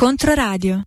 Controradio.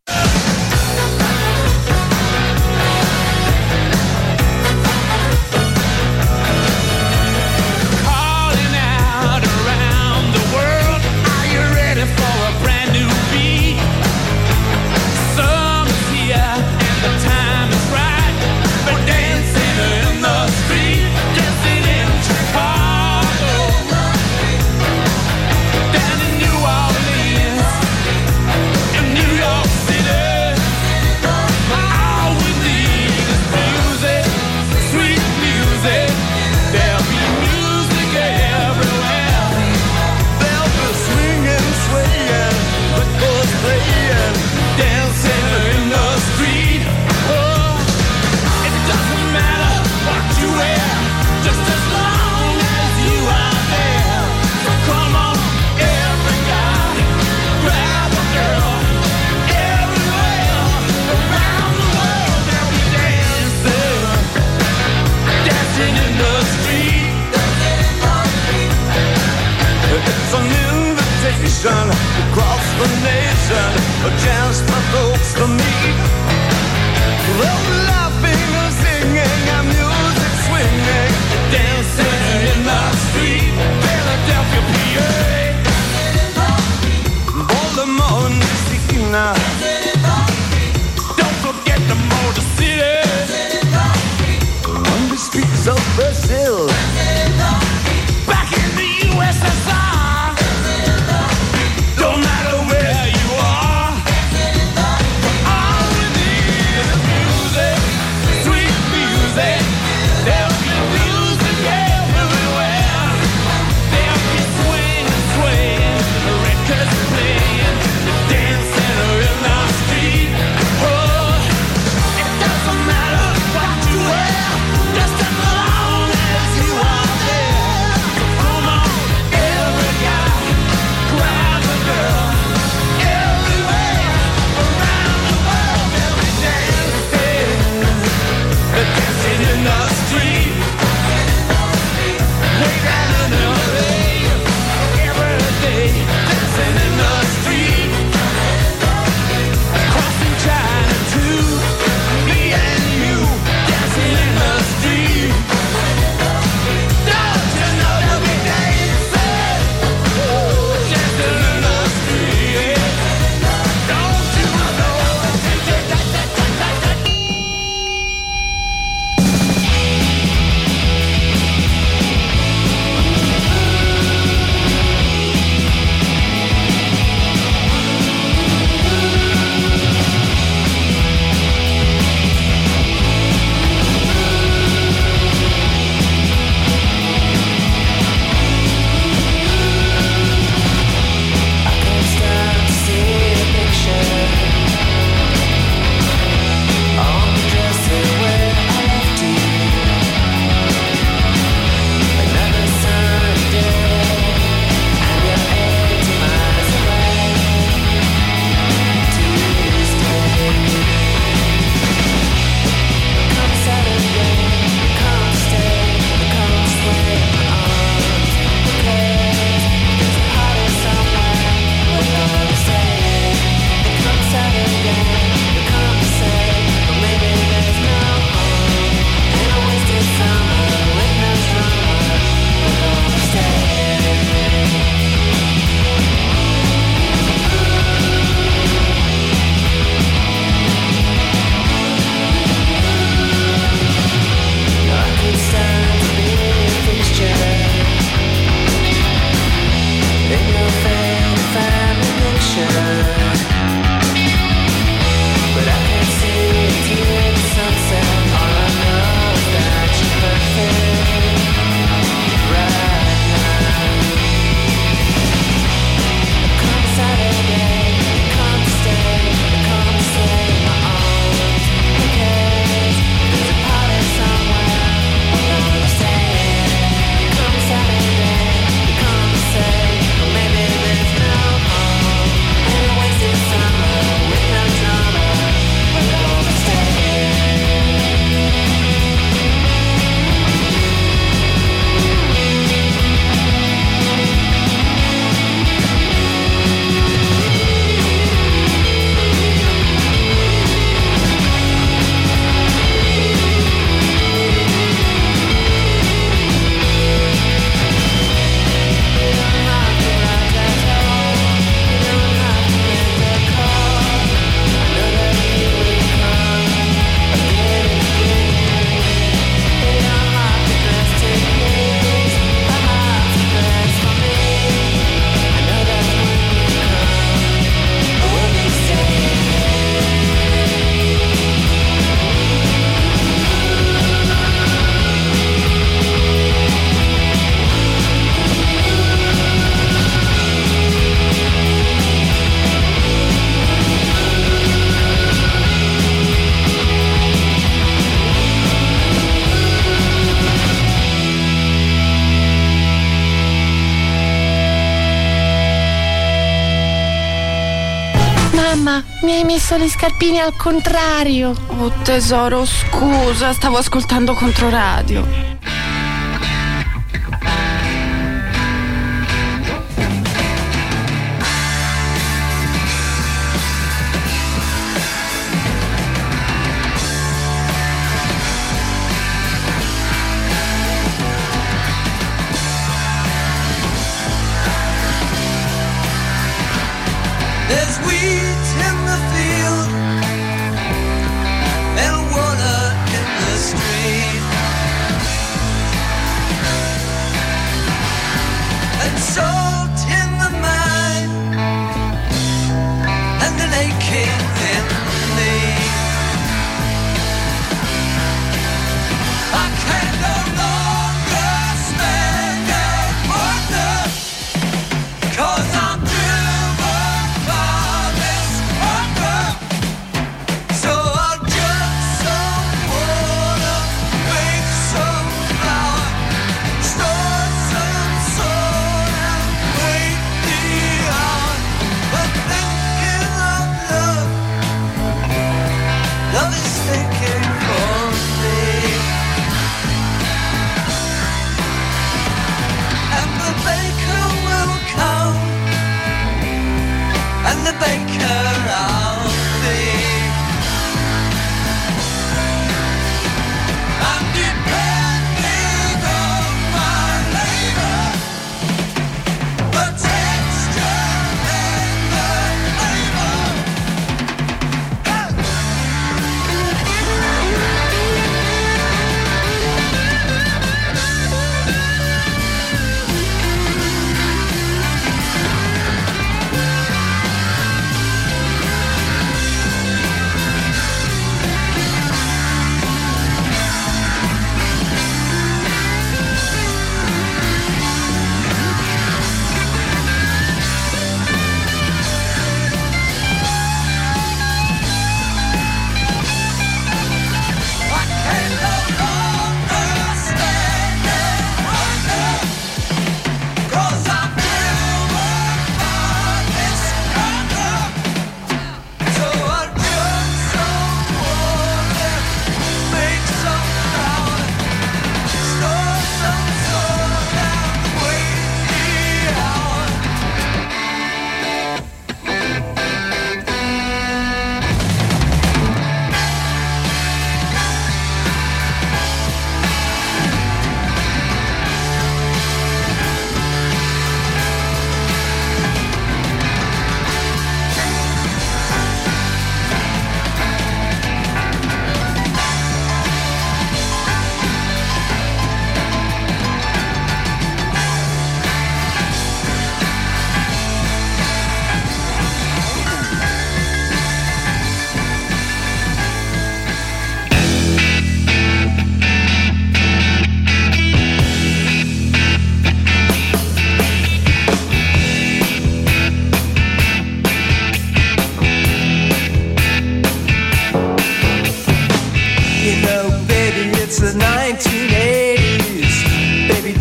Mi hai messo gli scarpini al contrario. Oh tesoro, scusa, stavo ascoltando contro radio.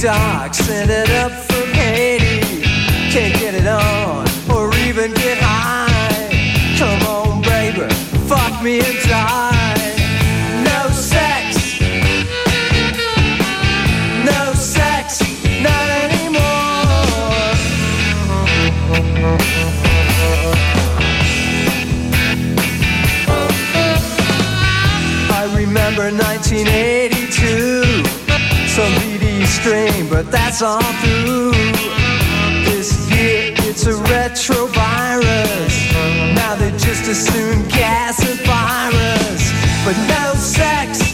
Dock, send it up from Haiti. Can't get it on or even get high. Come on, baby, fuck me and die. That's all through. This year it's a retrovirus. Now they just assume gas and virus, but no sex,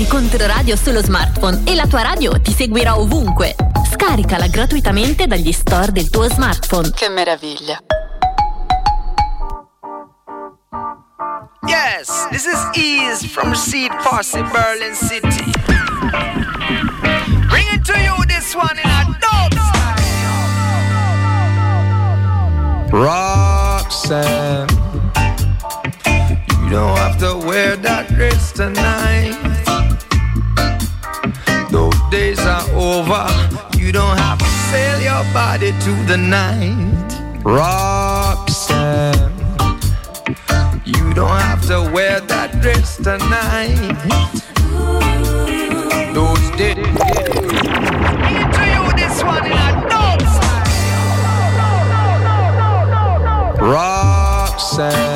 di Controradio sullo smartphone e la tua radio ti seguirà ovunque. Scaricala gratuitamente dagli store del tuo smartphone. Che meraviglia. Yes, this is Ease from Seed Posse, Berlin City. Bring it to you, this one in a dub Roxanne, you don't have to wear that dress tonight. Over. You don't have to sell your body to the night. Roxanne, you don't have to wear that dress tonight. Those days. Bring it to you, this one in a dub Roxanne.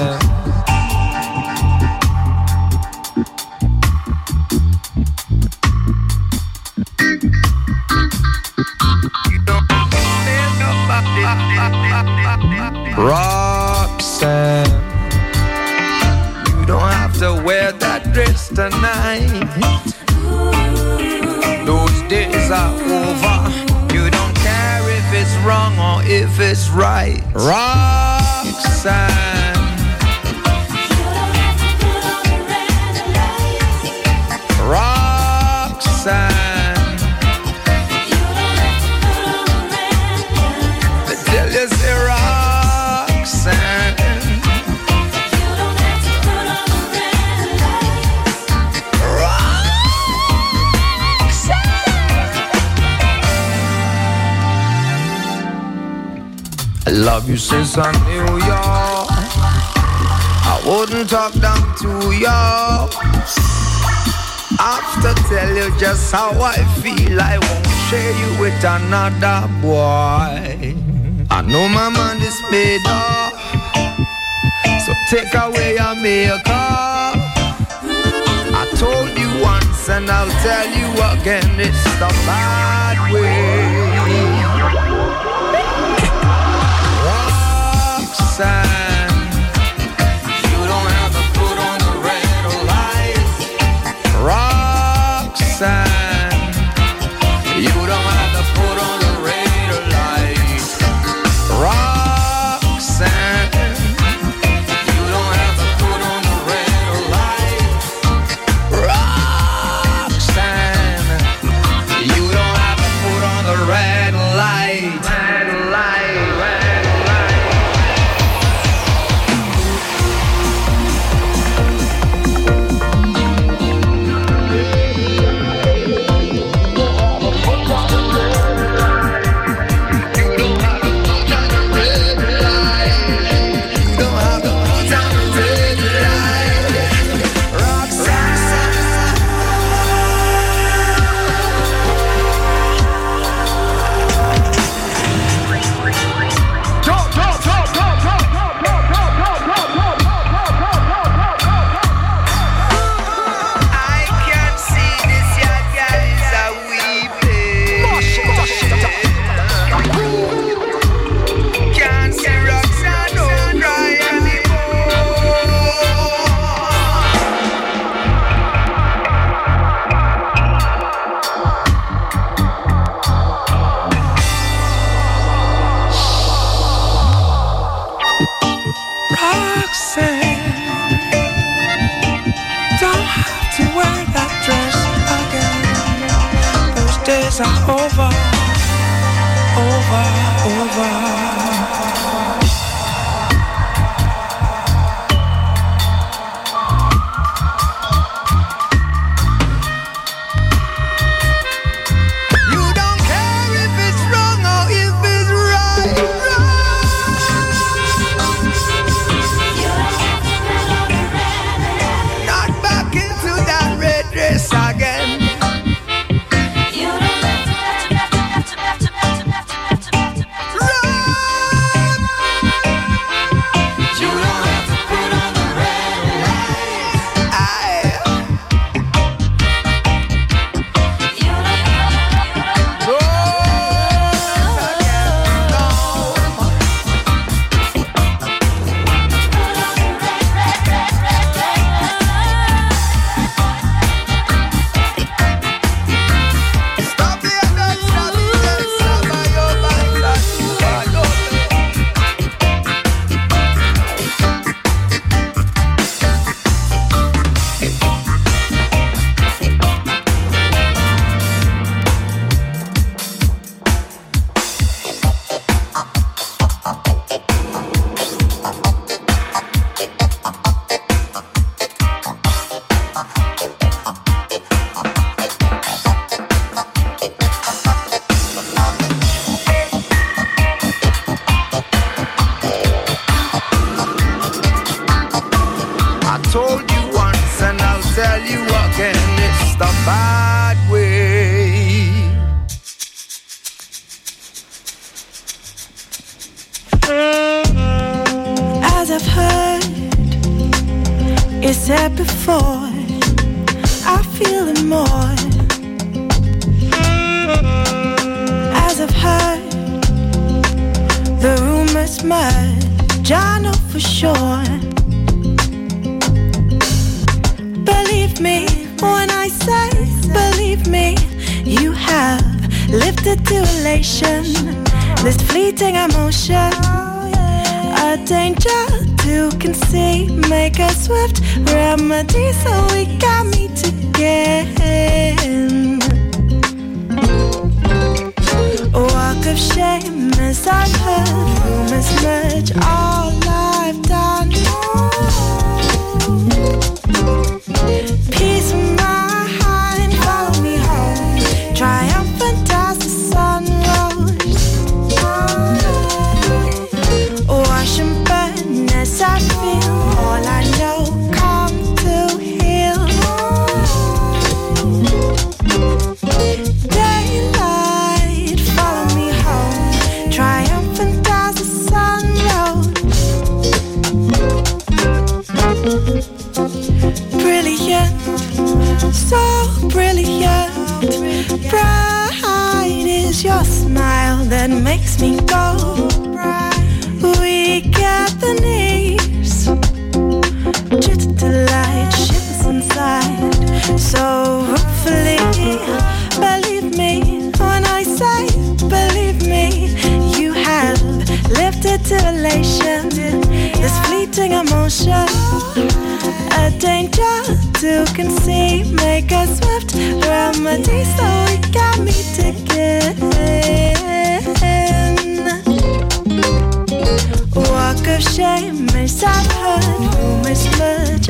Roxanne, you don't have to wear that dress tonight. Those days are over. You don't care if it's wrong or if it's right. Roxanne. love you since I knew you. I wouldn't talk down to you. After tell you just how I feel, I won't share you with another boy. I know my mind is made up, so take away your makeup. I told you once and I'll tell you again, it's the bad way. red light. swift remedy. So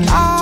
있죠.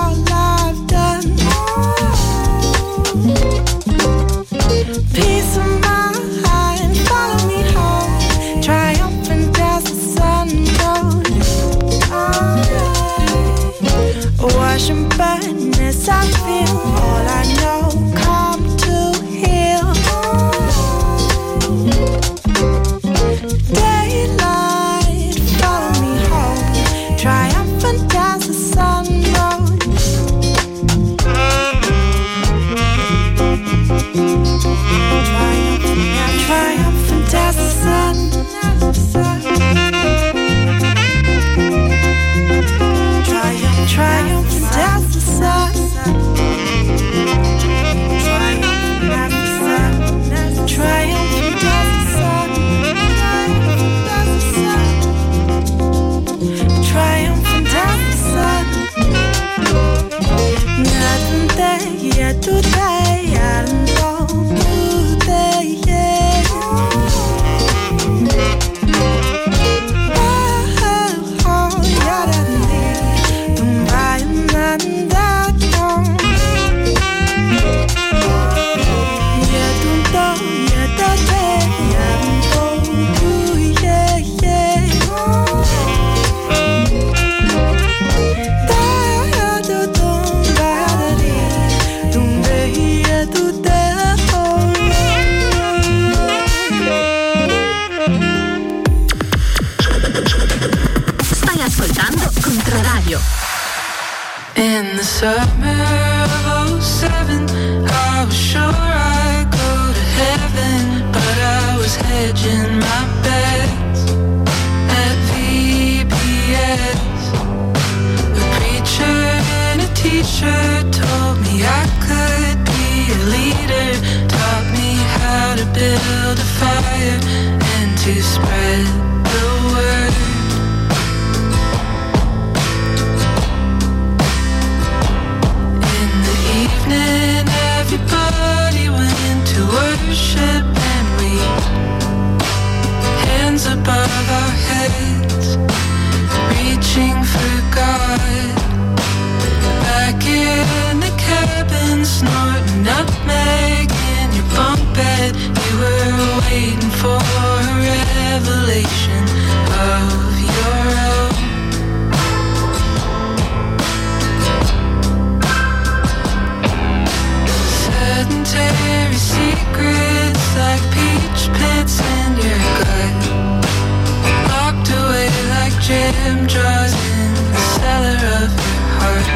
draws in the cellar of your heart,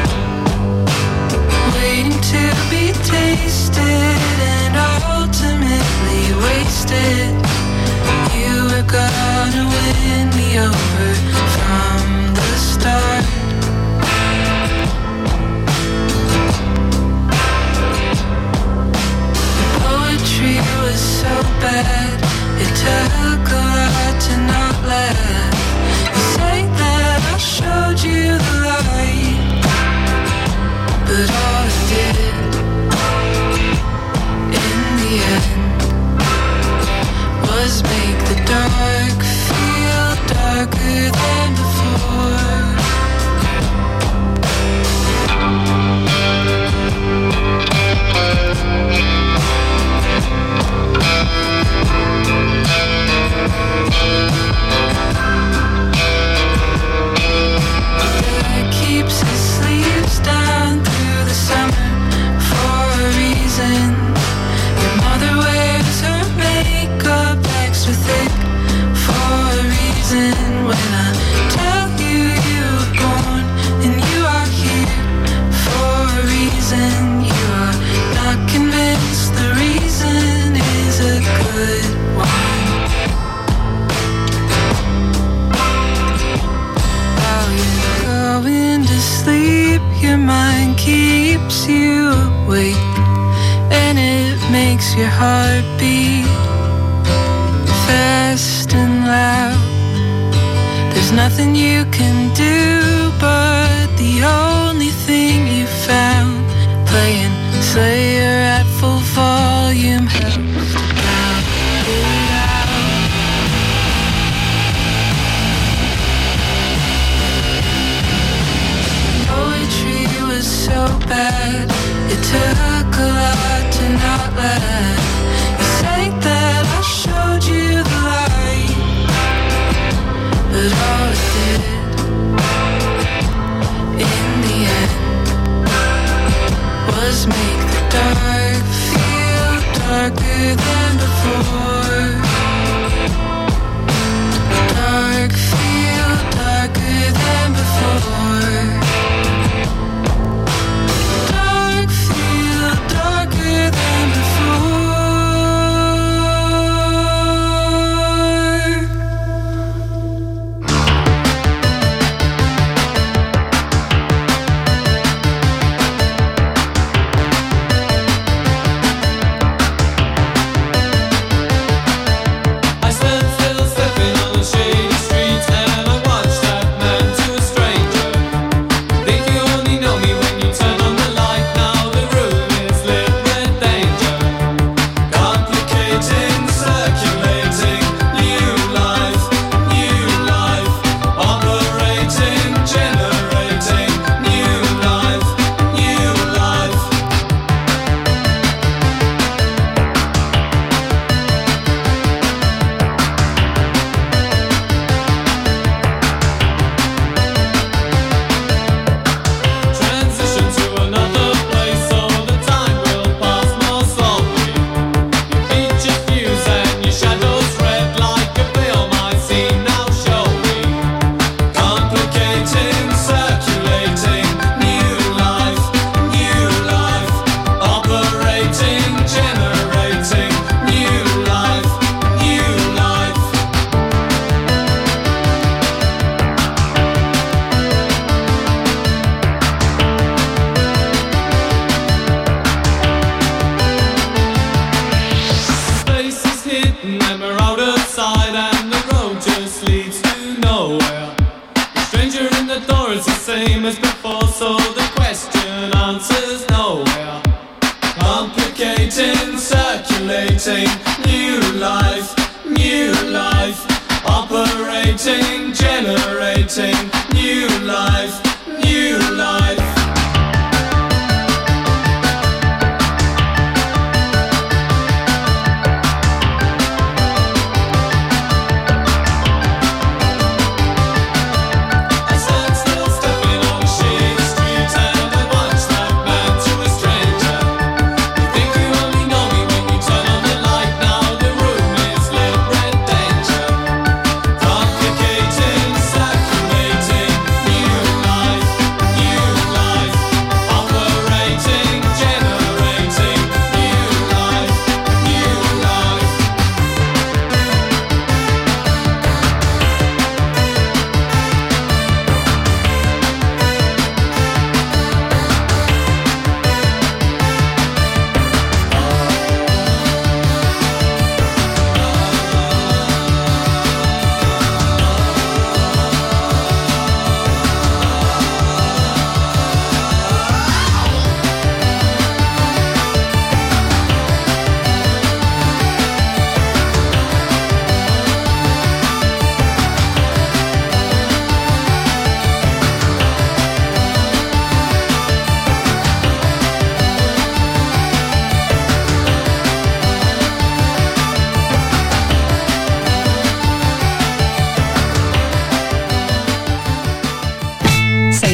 waiting to be tasted and ultimately wasted. You were gonna win me over from the start. The poetry was so bad, it took a lot to not let. but all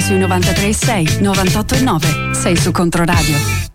sui 93.6, 98.9, Sei su Controradio.